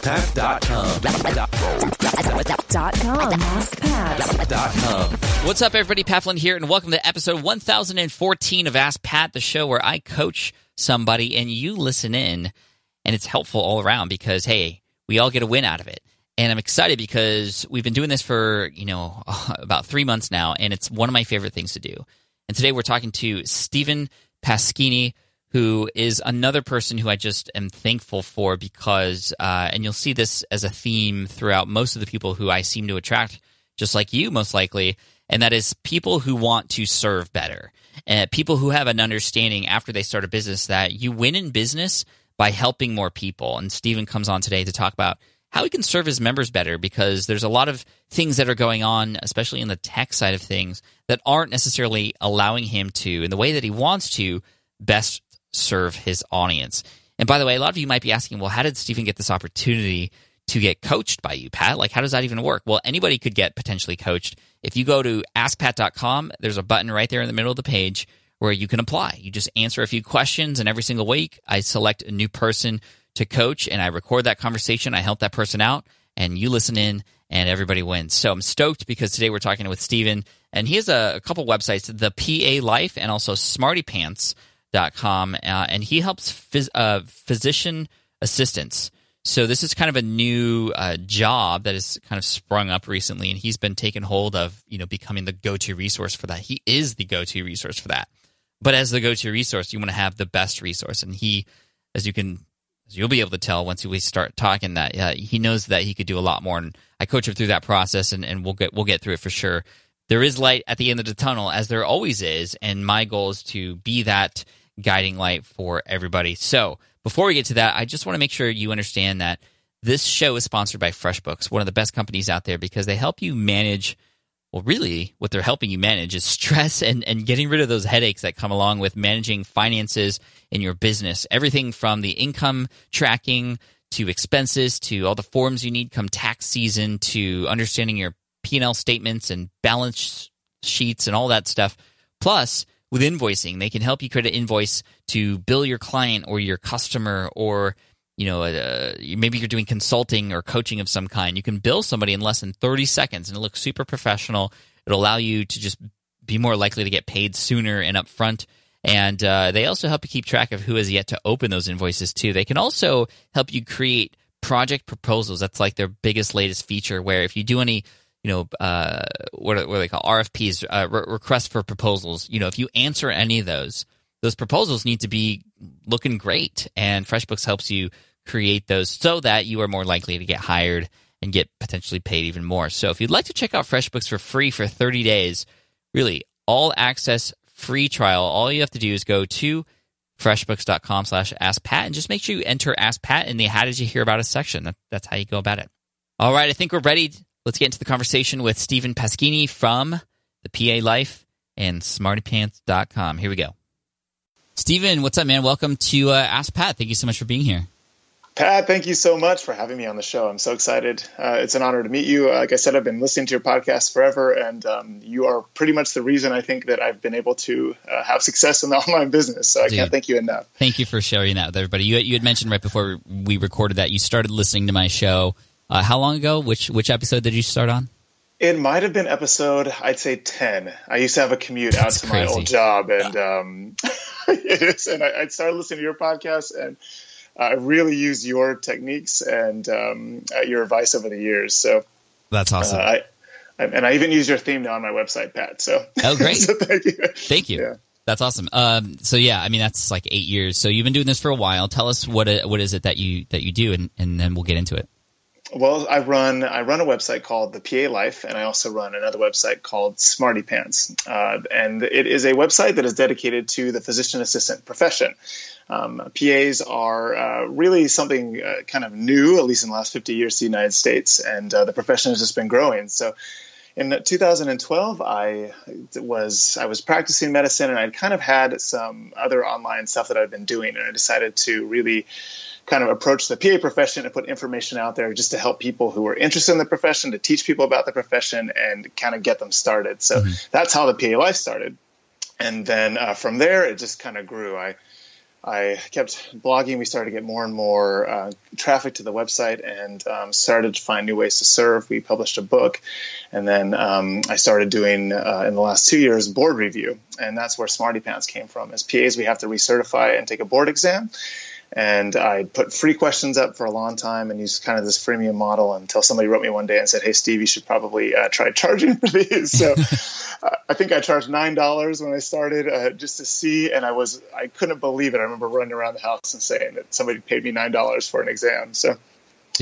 AskPat.com. What's up, everybody? Pat Flynn here, and welcome to episode 1014 of Ask Pat, the show where I coach somebody and you listen in, and it's helpful all around because, hey, we all get a win out of it. And I'm excited because we've been doing this for, you know, about three months now, and it's one of my favorite things to do. And today we're talking to Stephen Pasquini, who is another person who I just am thankful for because, uh, and you'll see this as a theme throughout most of the people who I seem to attract, just like you, most likely, and that is people who want to serve better. And people who have an understanding after they start a business that you win in business by helping more people. And Stephen comes on today to talk about how he can serve his members better because there's a lot of things that are going on, especially in the tech side of things, that aren't necessarily allowing him to, in the way that he wants to, best serve his audience. And by the way, a lot of you might be asking, well, how did Stephen get this opportunity to get coached by you, Pat? Like, how does that even work? Well, anybody could get potentially coached. If you go to askpat.com, there's a button right there in the middle of the page where you can apply. You just answer a few questions, and every single week, I select a new person to coach and I record that conversation. I help that person out, and you listen in, and everybody wins. So I'm stoked because today we're talking with Stephen, and he has a, a couple websites, the PA Life and also SmartyPance.com, uh, and he helps phys- uh, physician assistants. So this is kind of a new uh, job that has kind of sprung up recently, and he's been taken hold of, you know, becoming the go-to resource for that. He is the go-to resource for that. But as the go-to resource, you want to have the best resource, and he, as you can as you'll be able to tell once we start talking that uh, he knows that he could do a lot more and i coach him through that process and, and we'll get we'll get through it for sure there is light at the end of the tunnel as there always is and my goal is to be that guiding light for everybody so before we get to that i just want to make sure you understand that this show is sponsored by freshbooks one of the best companies out there because they help you manage well, really, what they're helping you manage is stress and, and getting rid of those headaches that come along with managing finances in your business. Everything from the income tracking to expenses to all the forms you need come tax season to understanding your P&L statements and balance sheets and all that stuff. Plus, with invoicing, they can help you create an invoice to bill your client or your customer or you know, uh, maybe you're doing consulting or coaching of some kind. You can bill somebody in less than 30 seconds and it looks super professional. It'll allow you to just be more likely to get paid sooner and upfront. And uh, they also help you keep track of who has yet to open those invoices too. They can also help you create project proposals. That's like their biggest, latest feature. Where if you do any, you know, uh, what, what do they call RFPs, uh, re- requests for proposals. You know, if you answer any of those, those proposals need to be looking great. And FreshBooks helps you create those so that you are more likely to get hired and get potentially paid even more. So if you'd like to check out FreshBooks for free for 30 days, really all access free trial, all you have to do is go to freshbooks.com slash ask Pat and just make sure you enter ask Pat in the how did you hear about us section. That, that's how you go about it. All right, I think we're ready. Let's get into the conversation with Stephen Pasquini from the PA Life and smartypance.com. Here we go. Stephen, what's up, man? Welcome to uh, Ask Pat. Thank you so much for being here. Pat, thank you so much for having me on the show. I'm so excited. Uh, it's an honor to meet you. Like I said, I've been listening to your podcast forever, and um, you are pretty much the reason I think that I've been able to uh, have success in the online business. So I Dude, can't thank you enough. Thank you for sharing that with everybody. You, you had mentioned right before we recorded that you started listening to my show. Uh, how long ago? Which which episode did you start on? It might have been episode, I'd say ten. I used to have a commute That's out to crazy. my old job, and um, it is. And I, I started listening to your podcast, and I really used your techniques and um, uh, your advice over the years. So that's awesome. Uh, I, and I even use your theme now on my website, Pat. So oh, great! so thank you. Thank you. Yeah. That's awesome. Um, so yeah, I mean that's like eight years. So you've been doing this for a while. Tell us what what is it that you that you do, and, and then we'll get into it. Well, I run I run a website called the PA Life, and I also run another website called Smarty Pance, uh, and it is a website that is dedicated to the physician assistant profession. Um, PAs are uh, really something uh, kind of new, at least in the last 50 years to the United States, and uh, the profession has just been growing. So, in 2012, I was I was practicing medicine, and I'd kind of had some other online stuff that I'd been doing, and I decided to really kind of approach the PA profession and put information out there just to help people who are interested in the profession, to teach people about the profession, and kind of get them started. So mm-hmm. that's how the PA life started, and then uh, from there it just kind of grew. I I kept blogging. We started to get more and more uh, traffic to the website and um, started to find new ways to serve. We published a book, and then um, I started doing uh, in the last two years board review, and that's where Smarty Pance came from. As PAs, we have to recertify and take a board exam, and I put free questions up for a long time and used kind of this freemium model until somebody wrote me one day and said, "Hey, Steve, you should probably uh, try charging for these." So uh, I think I charged nine dollars when I started uh, just to see, and I was I couldn't believe it. I remember running around the house and saying that somebody paid me nine dollars for an exam. So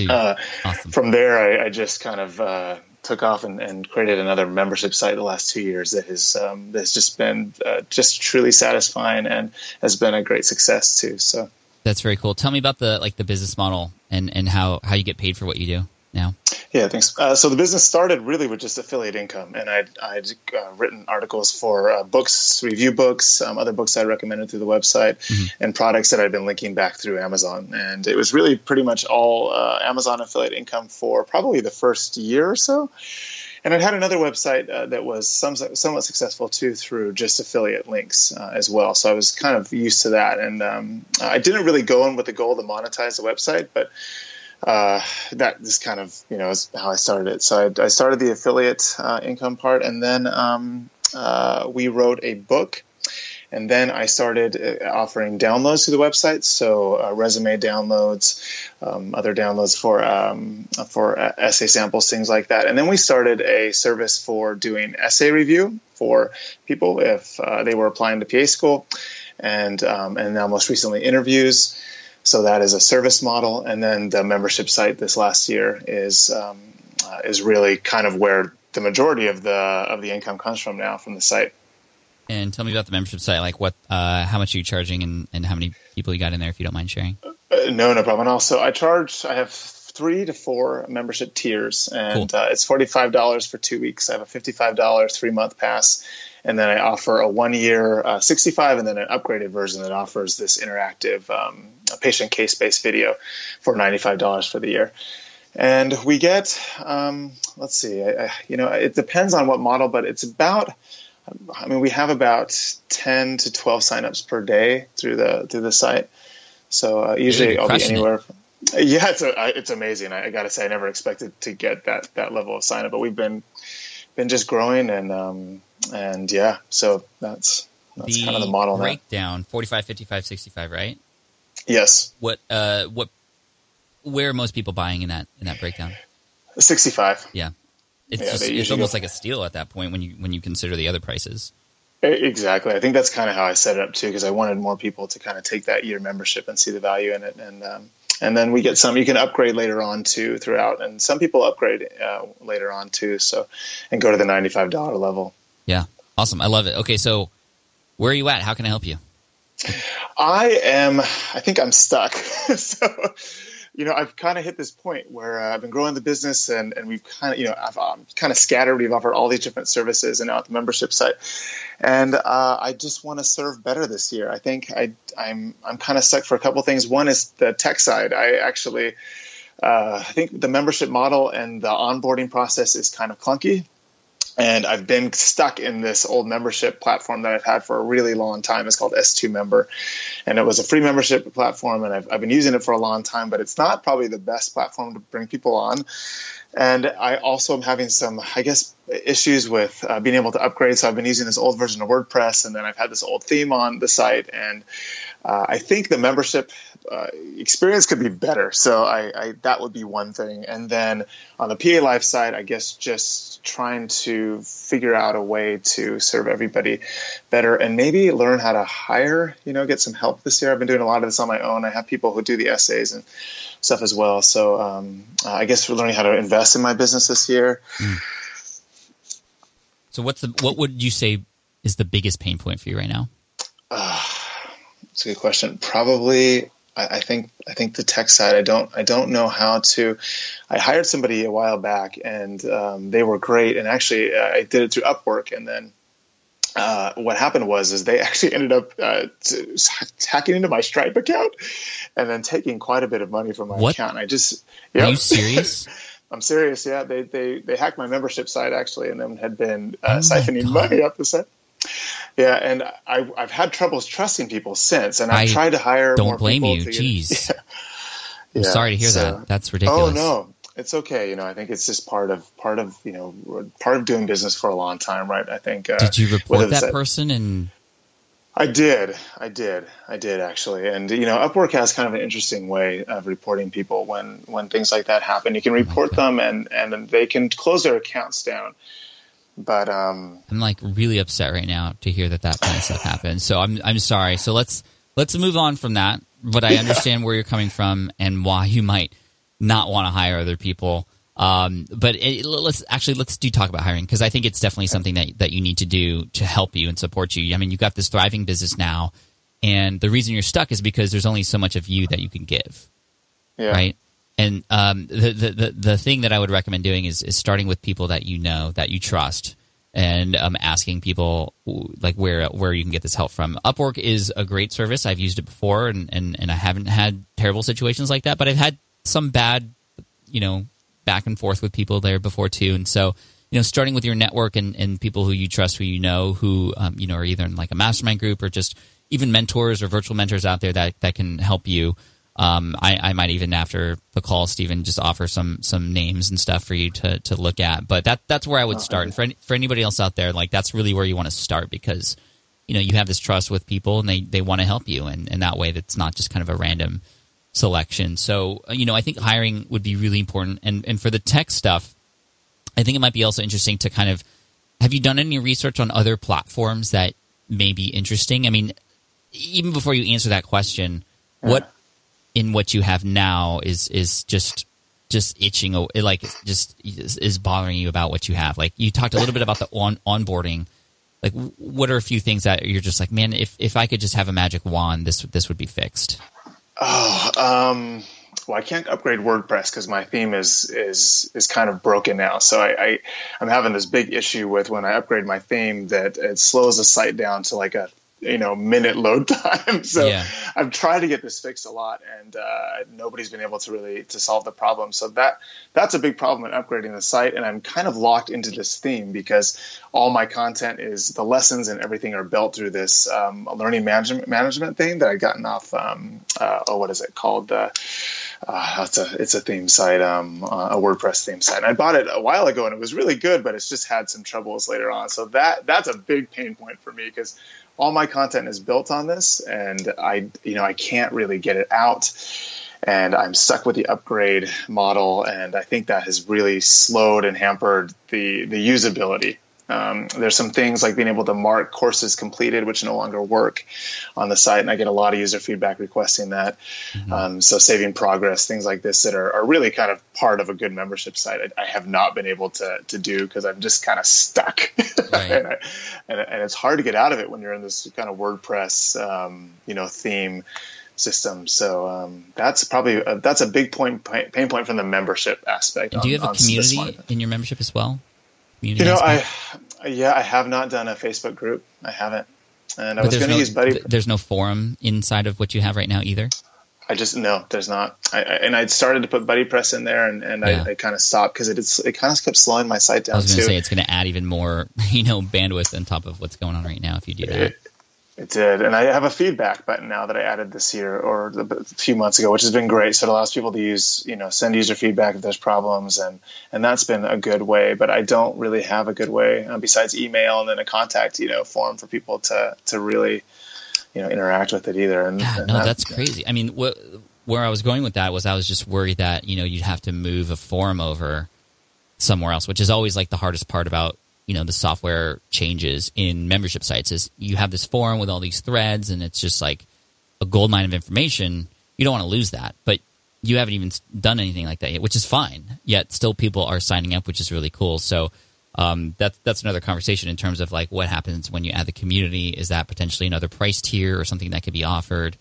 uh, awesome. from there, I, I just kind of uh, took off and, and created another membership site the last two years that has um, that's just been uh, just truly satisfying and has been a great success too. So. That's very cool. Tell me about the like the business model and and how how you get paid for what you do now. Yeah, thanks. Uh, so the business started really with just affiliate income, and I'd, I'd uh, written articles for uh, books, review books, um, other books I recommended through the website, Mm-hmm. and products that I'd been linking back through Amazon. And it was really pretty much all uh, Amazon affiliate income for probably the first year or so. And I had another website uh, that was some, somewhat successful too through just affiliate links uh, as well. So I was kind of used to that. And um, I didn't really go in with the goal to monetize the website, but uh, that is kind of you know is how I started it. So I, I started the affiliate uh, income part, and then um, uh, we wrote a book, and then I started uh, offering downloads to the website. So uh, resume downloads, um, other downloads for um, for uh, essay samples, things like that. And then we started a service for doing essay review for people if uh, they were applying to PA school, and um, and now most recently interviews. So that is a service model, and then the membership site this last year is um, uh, is really kind of where the majority of the of the income comes from now from the site. And tell me about the membership site. Like what, uh, how much are you charging, and and how many people you got in there, if you don't mind sharing. Uh, no, no problem. And also, I charge. I have three to four membership tiers, and Cool. uh, it's forty five dollars for two weeks. I have a fifty five dollars three month pass, and then I offer a one year uh, sixty five, and then an upgraded version that offers this interactive um, patient case based video for ninety five dollars for the year. And we get, um, let's see, I, I, you know, it depends on what model, but it's about. I mean, we have about ten to twelve signups per day through the through the site. So uh, usually I'll be anywhere. Yeah, it's a, I- it's amazing. I, I got to say, I never expected to get that that level of sign up, but we've been been just growing and um and yeah, so that's that's kind of the model now. breakdown 45 55 65 right Yes, what uh what where are most people buying in that in that breakdown sixty five. yeah it's Yeah, just, it's almost go- like a steal at that point when you when you consider the other prices Exactly. I think that's kind of how I set it up too, because I wanted more people to kind of take that year membership and see the value in it, and um, and then we get some. You can upgrade later on too throughout, and some people upgrade uh, later on too. So, and go to the ninety five dollar level. yeah awesome i love it okay so where are you at how can i help you I am. I think I'm stuck. so, you know, I've kind of hit this point where uh, I've been growing the business, and, and we've kind of, you know, I've um, kind of scattered. We've offered all these different services, and now at the membership site, and uh, I just want to serve better this year. I think I, I'm I'm kind of stuck for a couple things. One is the tech side. I actually. Uh, I think the membership model and the onboarding process is kind of clunky and I've been stuck in this old membership platform that I've had for a really long time. It's called S2 Member, and it was a free membership platform, and I've, I've been using it for a long time. But it's not probably the best platform to bring people on. And I also am having some, I guess, issues with uh, being able to upgrade. So I've been using this old version of WordPress, and then I've had this old theme on the site, and uh, I think the membership uh, experience could be better. So I, I that would be one thing. And then on the PA Life side, I guess just trying to figure out a way to serve everybody better and maybe learn how to hire. You know, get some help this year. I've been doing a lot of this on my own. I have people who do the essays and stuff as well. So um, uh, I guess we're learning how to invest in my business this year. so what's the what would you say is the biggest pain point for you right now That's a good question. Probably, I, I think I think the tech side. I don't I don't know how to. I hired somebody a while back, and um, they were great. And actually, uh, I did it through Upwork, and then. Uh, what happened was is they actually ended up uh, t- hacking into my Stripe account and then taking quite a bit of money from my What? account. I just are you serious I'm serious. Yeah, they they they hacked my membership site actually, and then had been uh, Oh siphoning money off the site. Yeah, and I, I've had troubles trusting people since, and I've I tried to hire. Don't more blame people you. to Jeez. Yeah. I'm sorry to hear so- that. That's ridiculous. Oh no, it's okay. You know, I think it's just part of part of you know part of doing business for a long time, right? I think. Uh, Did you report whether that person and I did, I did, I did actually, and you know, Upwork has kind of an interesting way of reporting people when when things like that happen. You can report them, and and they can close their accounts down. But um, I'm like really upset right now to hear that that kind of stuff happened. So I'm I'm sorry. So let's let's move on from that. But I understand where you're coming from and why you might not want to hire other people. Um, but it, let's actually let's do talk about hiring because I think it's definitely something that that you need to do to help you and support you. I mean, you've got this thriving business now, and the reason you're stuck is because there's only so much of you that you can give yeah, right? And um, the, the the thing that I would recommend doing is is starting with people that you know that you trust, and um, asking people like where where you can get this help from. Upwork is a great service. I've used it before, and and and I haven't had terrible situations like that, but I've had some bad, you know, back and forth with people there before too. And so, you know, starting with your network and, and people who you trust, who you know, who um, you know are either in like a mastermind group or just even mentors or virtual mentors out there that that can help you. Um, I, I might even after the call, Stephen, just offer some some names and stuff for you to, to look at. But that that's where I would start. And for any, for anybody else out there, like that's really where you want to start because you know you have this trust with people and they, they want to help you, and, and that way that's not just kind of a random selection. So uh, you know I think hiring would be really important. And and for the tech stuff, I think it might be also interesting to kind of have you done any research on other platforms that may be interesting? I mean, even before you answer that question, what in what you have now is is just just itching like just is, is bothering you about what you have. Like you talked a little bit about the on onboarding. Like what are a few things that you're just like man if if i could just have a magic wand this this would be fixed? Oh, um, well, I can't upgrade WordPress because my theme is is is kind of broken now. So I, I I'm having this big issue with when I upgrade my theme that it slows the site down to like a you know minute load time. So Yeah. I've tried to get this fixed a lot, and uh, nobody's been able to really to solve the problem. So that that's a big problem in upgrading the site, and I'm kind of locked into this theme because all my content is the lessons and everything are built through this um, learning management management thing that I gotten off. Um, uh, oh, what is it called? Uh, uh, it's a it's a theme site, um, uh, a WordPress theme site. And I bought it a while ago, and it was really good, but it's just had some troubles later on. So that that's a big pain point for me because all my content is built on this, and I you know I can't really get it out, and I'm stuck with the upgrade model, and I think that has really slowed and hampered the the usability. Um, there's some things like being able to mark courses completed, which no longer work on the site, and I get a lot of user feedback requesting that. Um, so saving progress, things like this that are, are really kind of part of a good membership site, I, I have not been able to to do because I'm just kind of stuck, Right. and, I, and and it's hard to get out of it when you're in this kind of WordPress, um, you know, theme system. So um, that's probably a, that's a big point pain point from the membership aspect. do you on- have a community in your membership as well You know. I yeah, I have not done a Facebook group. I haven't, and I but was going to no, use Buddy. there's no forum inside of what you have right now either I just no, there's not. I, I, and I started to put BuddyPress in there, and, and Yeah. I, I kind of stopped because it it kind of kept slowing my site down. i was going to say it's going to add even more you know bandwidth on top of what's going on right now if you do that It, it did, and I have a feedback button now that I added this year or a few months ago, which has been great. So it allows people to use, you know, send user feedback if there's problems, and and that's been a good way. But I don't really have a good way uh, besides email and then a contact, you know, form for people to to really, you know, interact with it either. And, Yeah, and no, that- that's crazy. I mean, wh- where I was going with that was I was just worried that you know you'd have to move a form over somewhere else, which is always like the hardest part about you know the software changes in membership sites is you have this forum with all these threads and it's just like a gold mine of information. You don't want to lose that, but you haven't even done anything like that yet, which is fine. Yet still people are signing up, which is really cool. So um, that's that's another conversation in terms of like what happens when you add the community. Is that potentially another price tier or something that could be offered?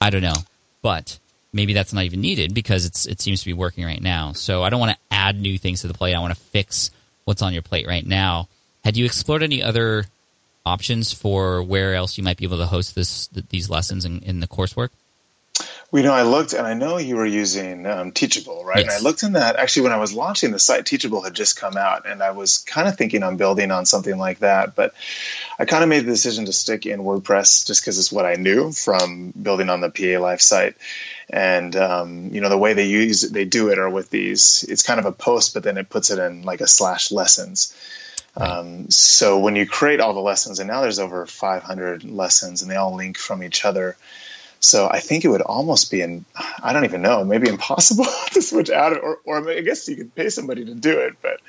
I don't know, but maybe that's not even needed because it's it seems to be working right now. So I don't want to add new things to the plate. I want to fix what's on your plate right now. Had you explored any other options for where else you might be able to host this these lessons in, in the coursework? Well, you know, I looked and I know you were using um, Teachable, right? And I looked in that. Actually, when I was launching the site, Teachable had just come out, and I was kind of thinking on building on something like that. But I kind of made the decision to stick in WordPress just because it's what I knew from building on the PA Life site. And um, you know the way they use they do it are with these. It's kind of a post, but then it puts it in like a slash lessons. Um, so when you create all the lessons, and now there's over 500 lessons, and they all link from each other. So I think it would almost be, in, I don't even know, maybe impossible to switch out, or, or I guess you could pay somebody to do it, but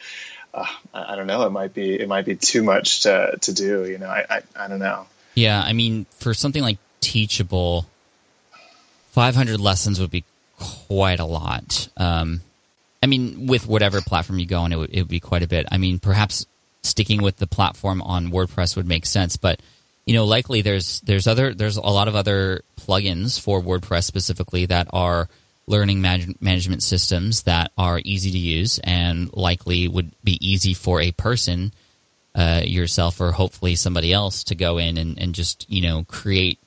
uh, I, don't know. It might be, it might be too much to, to do. You know, I, I, I don't know. Yeah, I mean, for something like Teachable, 500 lessons would be quite a lot. Um, I mean, with whatever platform you go on, it would, it would be quite a bit. I mean, perhaps sticking with the platform on WordPress would make sense, but you know, likely there's there's other there's a lot of other plugins for WordPress specifically that are learning manage- management systems that are easy to use and likely would be easy for a person uh, yourself or hopefully somebody else to go in and, and just you know create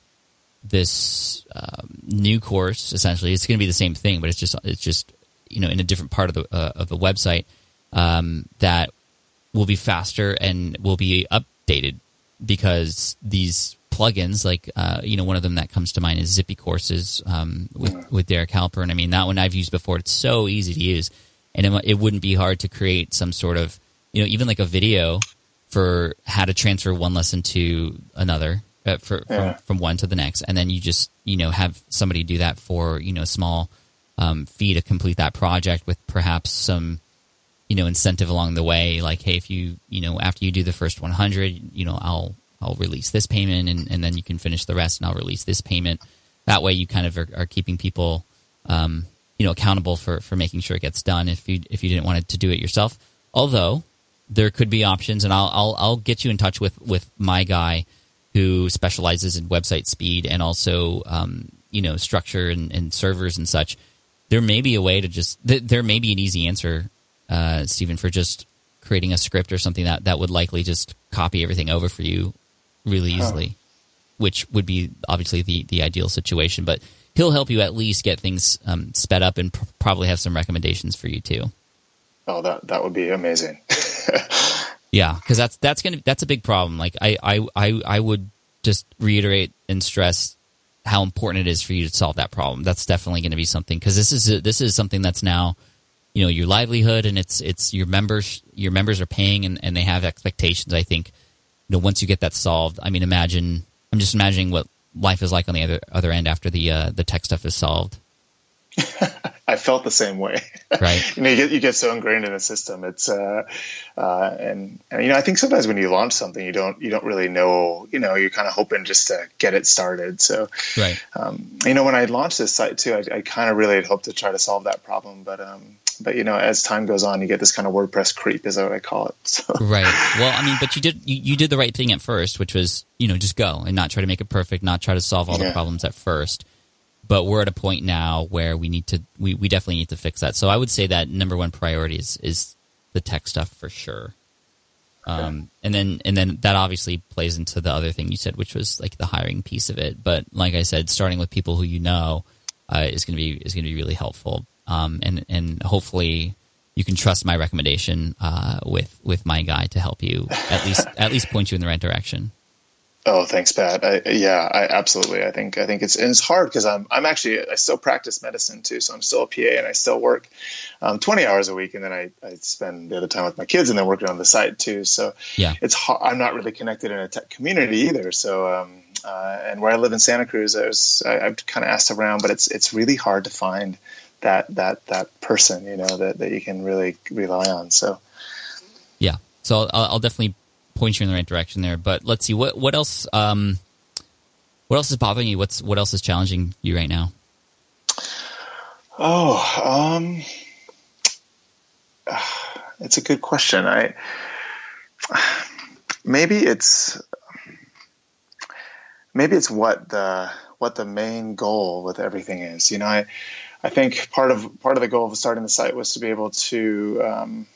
this um, new course essentially. It's going to be the same thing but it's just it's just you know in a different part of the uh, of the website um, that will be faster and will be updated because these plugins, like uh, you know, one of them that comes to mind is Zippy Courses um, with with Derek Halpern. I mean, that one I've used before. It's so easy to use, and it, it wouldn't be hard to create some sort of you know, even like a video for how to transfer one lesson to another. Uh, for, yeah. from, from one to the next, and then you just you know have somebody do that for you know a small um, fee to complete that project with perhaps some you know incentive along the way like hey if you you know after you do the first 100 you know i'll i'll release this payment and, and then you can finish the rest and i'll release this payment. That way you kind of are, are keeping people um, you know accountable for for making sure it gets done if you if you didn't want to do it yourself. Although there could be options and i'll i'll, I'll get you in touch with with my guy who specializes in website speed and also um, you know structure and, and servers and such. There may be a way to just th- there may be an easy answer uh, Stephen, for just creating a script or something that, that would likely just copy everything over for you really easily, which would be obviously the, the ideal situation. But he'll help you at least get things um, sped up and pr- probably have some recommendations for you too. Oh, that that would be amazing. yeah, because that's that's gonna that's a big problem. Like I, I I I would just reiterate and stress how important it is for you to solve that problem. That's definitely going to be something because this is a, this is something that's now you know your livelihood and it's it's your members your members are paying and, and they have expectations i think you know once you get that solved i mean imagine i'm just imagining what life is like on the other other end after the uh, the tech stuff is solved I felt the same way. Right. you know, you get you get so ingrained in the system. It's uh, uh, and, and you know, I think sometimes when you launch something, you don't you don't really know. You know, you're kind of hoping just to get it started. So, right. Um, you know, when I launched this site too, I, I kind of really had hoped to try to solve that problem, but um, but you know, as time goes on, you get this kind of WordPress creep, is what I call it. So. Right. Well, I mean, but you did you, you did the right thing at first, which was you know just go and not try to make it perfect, not try to solve all yeah. the problems at first. But we're at a point now where we need to we, we definitely need to fix that. So I would say that number one priority is is the tech stuff for sure. Um, and then and then that obviously plays into the other thing you said, which was like the hiring piece of it. But like I said, starting with people who you know uh, is going to be is going to be really helpful um, and and hopefully you can trust my recommendation uh, with with my guy to help you at least at least point you in the right direction. Oh, thanks, Pat. I, yeah, I absolutely. I think I think it's and it's hard because I'm I'm actually I still practice medicine too, so I'm still a PA and I still work um, 20 hours a week, and then I, I spend the other time with my kids and then working on the site too. So yeah, it's hard. I'm not really connected in a tech community either. So um, uh, and where I live in Santa Cruz, I was I, I've kind of asked around, but it's it's really hard to find that that that person you know that, that you can really rely on. So yeah. So I'll, I'll definitely point you in the right direction there. But let's see what what else um what else is bothering you? What's what else is challenging you right now? Oh um it's a good question. I maybe it's maybe it's what the what the main goal with everything is. You know i I think part of part of the goal of starting the site was to be able to um,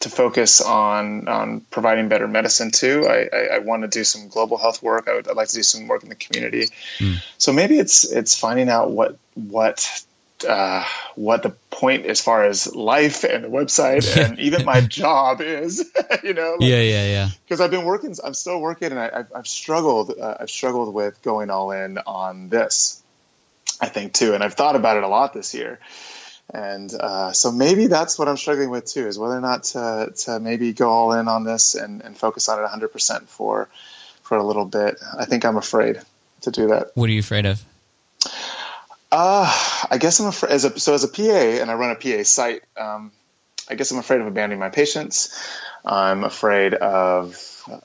to focus on on providing better medicine too. I, I, I, want to do some global health work. I would I'd like to do some work in the community. Mm. So maybe it's it's finding out what what uh, what the point as far as life and the website and even my job is. you know, like, yeah, yeah, yeah. Because I've been working, I'm still working, and I, have I've struggled. Uh, I've struggled with going all in on this. I think too, and I've thought about it a lot this year. And uh, so maybe that's what I'm struggling with too, is whether or not to, to maybe go all in on this and, and focus on it 100% for for a little bit. I think I'm afraid to do that. What are you afraid of? Uh, I guess I'm afraid. As a, so as a PA, and I run a PA site. Um, I guess I'm afraid of abandoning my patients. I'm afraid of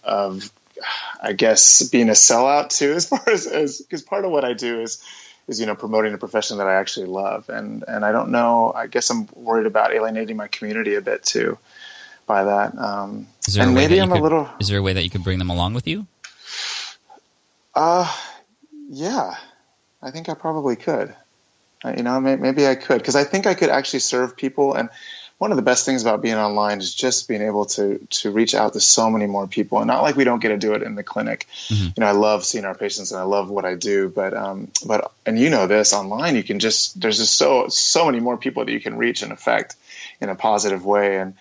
of I guess being a sellout too, as far as because part of what I do is is you know promoting a profession that I actually love, and and I don't know. I guess I'm worried about alienating my community a bit too by that. Um, and maybe I'm could, a little. Is there a way that you could bring them along with you? Uh, yeah, I think I probably could. Uh, you know, maybe I could because I think I could actually serve people. And one of the best things about being online is just being able to to reach out to so many more people. And not like we don't get to do it in the clinic. Mm-hmm. You know, I love seeing our patients and I love what I do. But um, but and you know this online, you can just there's just so so many more people that you can reach and affect in a positive way. And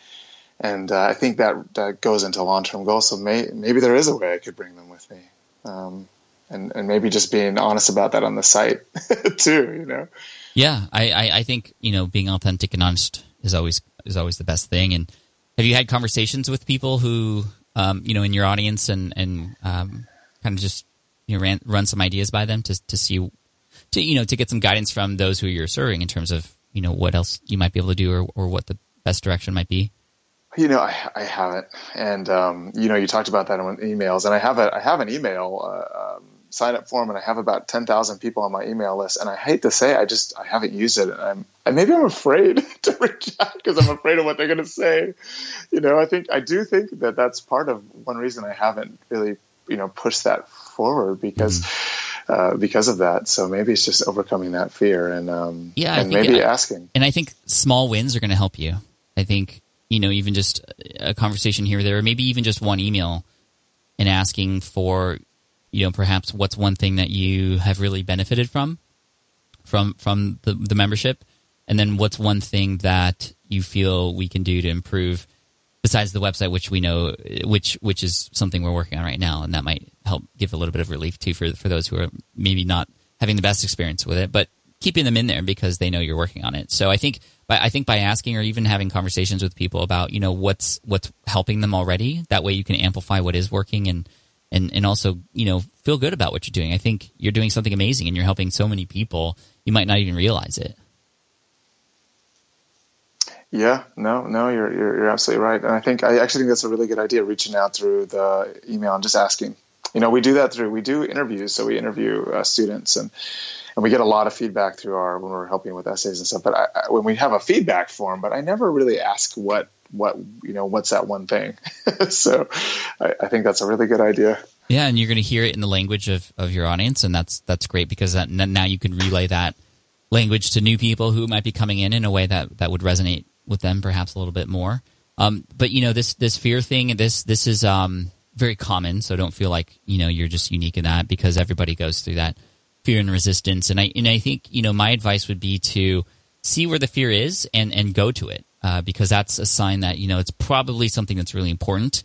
and uh, I think that that goes into long term goals. So may, maybe there is a way I could bring them with me. Um, and and maybe just being honest about that on the site too. You know. Yeah, I, I, I think you know being authentic and honest is always is always the best thing. And have you had conversations with people who um, you know in your audience and and um, kind of just you know ran, run some ideas by them to to see to you know to get some guidance from those who you're serving in terms of you know what else you might be able to do or or what the best direction might be. You know, I, I haven't, and um, you know, you talked about that in emails, and I have a I have an email uh, um, sign up form and I have about 10,000 people on my email list. And I hate to say, I just, I haven't used it. And I'm, and maybe I'm afraid to reach out because I'm afraid of what they're going to say. You know, I think, I do think that that's part of one reason I haven't really, you know, pushed that forward because, mm-hmm. uh, because of that. So maybe it's just overcoming that fear and, um, yeah, and maybe asking. And I think small wins are going to help you. I think, you know, even just a conversation here or there, or maybe even just one email and asking for you know perhaps what's one thing that you have really benefited from from from the, the membership? And then what's one thing that you feel we can do to improve besides the website which we know which which is something we're working on right now and that might help give a little bit of relief too for for those who are maybe not having the best experience with it but keeping them in there because they know you're working on it. So i think by i think by asking or even having conversations with people about you know what's what's helping them already that way you can amplify what is working and and and also you know feel good about what you're doing. I think you're doing something amazing and you're helping so many people. You might not even realize it. Yeah, no, no, you're, you're, you're absolutely right, and I think I actually think that's a really good idea. Reaching out through the email and just asking. You know, we do that through we do interviews, so we interview uh, students and and we get a lot of feedback through our when we're helping with essays and stuff. But I, I, when we have a feedback form, but I never really ask what what you know what's that one thing. so I, I, think that's a really good idea. Yeah, and you're going to hear it in the language of, of your audience, and that's that's great because that, now you can relay that language to new people who might be coming in in a way that that would resonate with them perhaps a little bit more. Um, but you know this this fear thing this this is um, very common, so don't feel like you know you're just unique in that because everybody goes through that fear and resistance. And I and I think you know my advice would be to see where the fear is and and go to it uh, because that's a sign that you know it's probably something that's really important,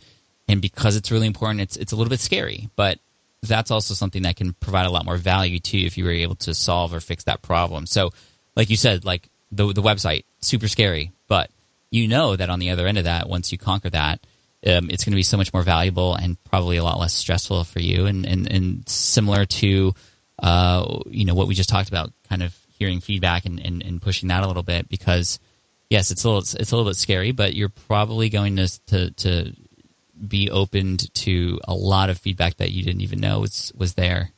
and because it's really important, it's it's a little bit scary, but that's also something that can provide a lot more value to you if you were able to solve or fix that problem. So, like you said, like the the website, super scary, but you know that on the other end of that, once you conquer that, um, it's going to be so much more valuable and probably a lot less stressful for you, and and, and similar to uh, you know what we just talked about, kind of hearing feedback and, and, and pushing that a little bit because yes, it's a little it's a little bit scary, but you're probably going to to, to be opened to a lot of feedback that you didn't even know was was there.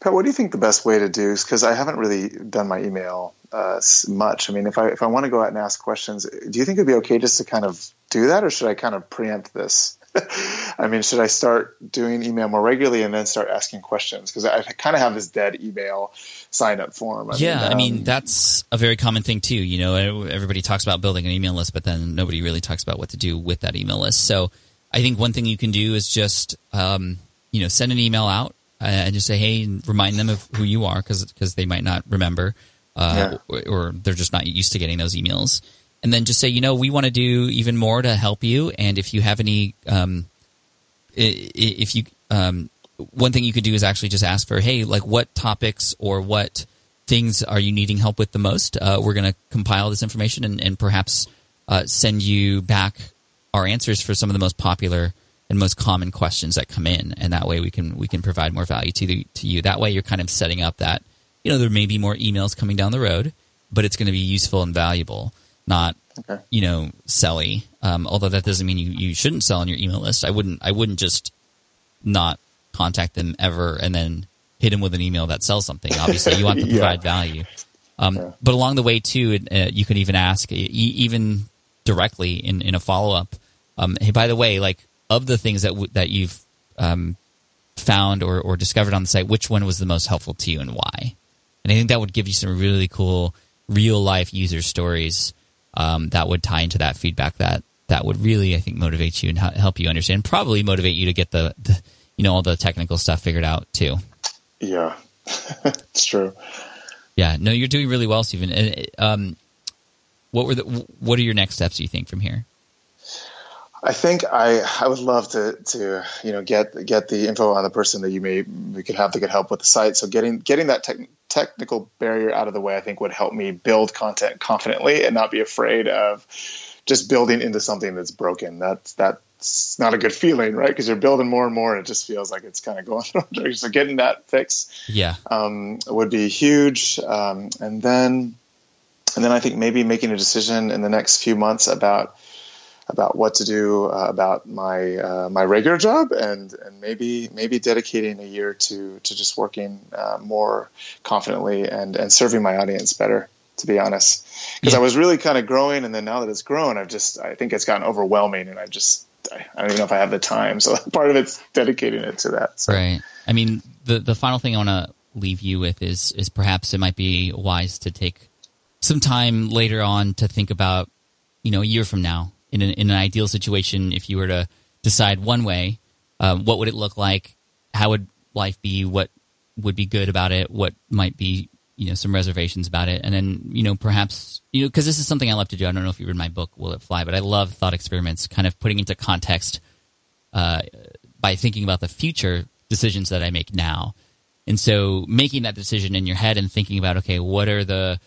Pat, what do you think the best way to do is because I haven't really done my email uh, much. I mean, if I if I want to go out and ask questions, do you think it'd be okay just to kind of do that, or should I kind of preempt this? I mean, should I start doing email more regularly and then start asking questions? Because I kind of have this dead email sign up form. I yeah, mean, um, I mean that's a very common thing too. You know, everybody talks about building an email list, but then nobody really talks about what to do with that email list. So I think one thing you can do is just um, you know send an email out uh, and just say, hey, remind them of who you are because because they might not remember. uh, or, or they're just not used to getting those emails. And then just say, you know, we want to do even more to help you. And if you have any, um, if you, um, one thing you could do is actually just ask for, hey, like what topics or what things are you needing help with the most? Uh, we're going to compile this information and, and perhaps uh, send you back our answers for some of the most popular and most common questions that come in, and that way we can we can provide more value to the, to you. That way, you're kind of setting up that you know there may be more emails coming down the road, but it's going to be useful and valuable, not Okay. you know selly. Um, although that doesn't mean you, you shouldn't sell on your email list. I wouldn't I wouldn't just not contact them ever and then hit them with an email that sells something. Obviously, you want to Yeah. provide value. Um, But along the way, too, uh, you can even ask, e- even directly in, in a follow up, um, hey, by the way, like of the things that w- that you've um, found or, or discovered on the site, which one was the most helpful to you and why? And I think that would give you some really cool real life user stories um, that would tie into that feedback that that would really, I think, motivate you and help you understand. Probably motivate you to get the, the you know all the technical stuff figured out too. Yeah, it's true. Yeah, no, you're doing really well, Stephen. And, Um, what were the what are your next steps? Do you think from here? I think I I would love to to you know get get the info on the person that you may we could have that could help with the site. So getting getting that tech, technical barrier out of the way, I think would help me build content confidently and not be afraid of just building into something that's broken. That's that's not a good feeling, right? Because you're building more and more, and it just feels like it's kind of going. wrong. so getting that fix, Yeah, um, would be huge. Um, and then, and then I think maybe making a decision in the next few months about about what to do uh, about my uh, my regular job, and and maybe maybe dedicating a year to to just working uh, more confidently and and serving my audience better. To be honest, because Yeah. I was really kind of growing, and then now that it's grown, I've just I think it's gotten overwhelming, and I just I I don't even know if I have the time. So part of it's dedicating it to that. So. right. I mean, the the final thing I want to leave you with is is perhaps it might be wise to take some time later on to think about, you know, a year from now in an in an ideal situation, if you were to decide one way, um, what would it look like? How would life be? What would be good about it? What might be you know some reservations about it? And then you know perhaps you know because this is something I love to do. I don't know if you read my book Will It Fly, but I love thought experiments, kind of putting into context uh, by thinking about the future decisions that I make now. And so making that decision in your head and thinking about, okay, what are the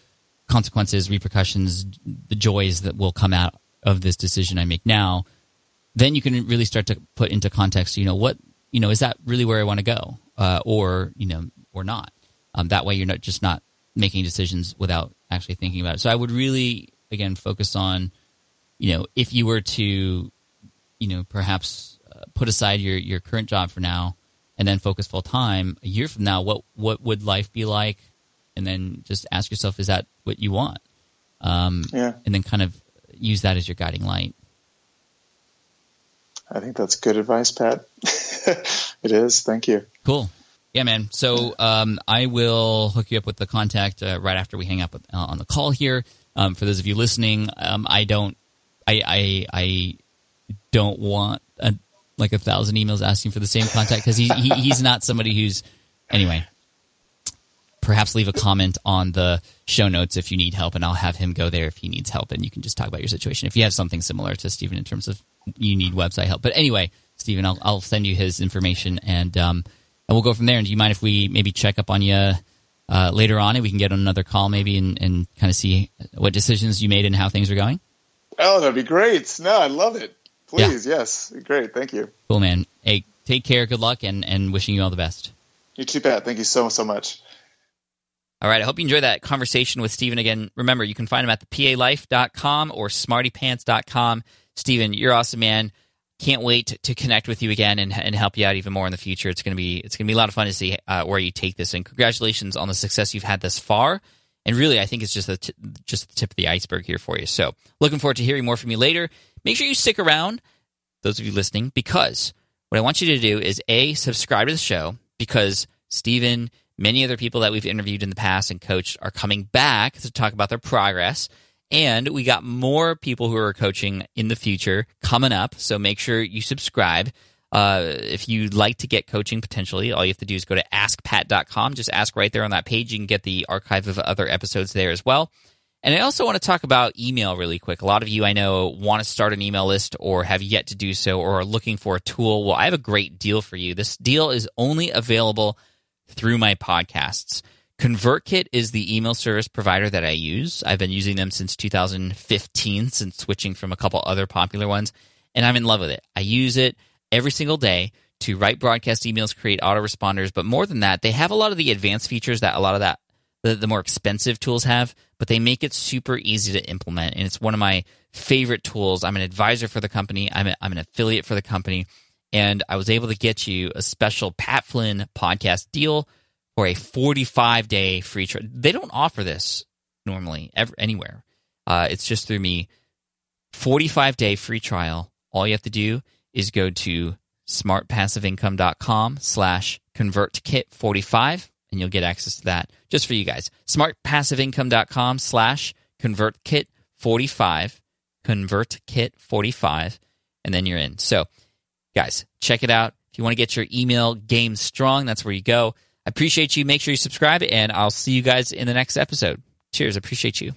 consequences, repercussions, the joys that will come out of this decision I make now, then you can really start to put into context, you know, what, you know, is that really where I want to go? Uh, or, you know, or not. Um, that way you're not just not making decisions without actually thinking about it. So I would really, again, focus on, you know, if you were to, you know, perhaps uh, put aside your, your current job for now and then focus full time a year from now, what, what would life be like? And then just ask yourself, is that what you want? Um, Yeah. and then kind of use that as your guiding light. I think that's good advice, Pat. it is. Thank you. Cool. Yeah, man. So um, I will hook you up with the contact uh, right after we hang up with, uh, on the call here. Um, for those of you listening, um, I don't, I, I, I don't want a, like a thousand emails asking for the same contact because he, he he's not somebody who's anyway. Perhaps leave a comment on the show notes if you need help, and I'll have him go there if he needs help, and you can just talk about your situation. If you have something similar to Stephen in terms of you need website help, but anyway, Stephen, I'll I'll send you his information and um and we'll go from there. And do you mind if we maybe check up on you uh, later on, and we can get on another call maybe and, and kind of see what decisions you made and how things are going? Oh, that'd be great. No, I love it. Please, yes. Great. Thank you. Cool, man. Hey, take care. Good luck, and and wishing you all the best. You too, Pat. Thank you so, so much. All right. I hope you enjoyed that conversation with Stephen. Again, remember, you can find him at thepalife.com or smartypance.com. Stephen, you're awesome, man. Can't wait to connect with you again and, and help you out even more in the future. It's gonna be it's gonna be a lot of fun to see uh, where you take this. And congratulations on the success you've had thus far. And really, I think it's just the t- just the tip of the iceberg here for you. So, looking forward to hearing more from you later. Make sure you stick around, those of you listening, because what I want you to do is a subscribe to the show because Stephen, many other people that we've interviewed in the past and coached are coming back to talk about their progress. And we got more people who are coaching in the future coming up. So make sure you subscribe. Uh, if you'd like to get coaching potentially, all you have to do is go to askpat.com. Just ask right there on that page. You can get the archive of other episodes there as well. And I also want to talk about email really quick. A lot of you I know want to start an email list or have yet to do so or are looking for a tool. Well, I have a great deal for you. This deal is only available through my podcasts. ConvertKit is the email service provider that I use. I've been using them since 2015, since switching from a couple other popular ones, and I'm in love with it. I use it every single day to write broadcast emails, create autoresponders, but more than that, they have a lot of the advanced features that a lot of that the, the more expensive tools have, but they make it super easy to implement. And it's one of my favorite tools. I'm an advisor for the company, I'm, a, I'm an affiliate for the company, and I was able to get you a special Pat Flynn podcast deal for a 45 day free trial. They don't offer this normally ever anywhere. Uh, it's just through me. 45 day free trial. All you have to do is go to smartpassiveincome.com slash convertkit45 and you'll get access to that just for you guys. Smartpassiveincome.com slash convertkit45, convertkit45, and then you're in. So, guys, check it out. If you want to get your email game strong, that's where you go. I appreciate you. Make sure you subscribe, and I'll see you guys in the next episode. Cheers. Appreciate you.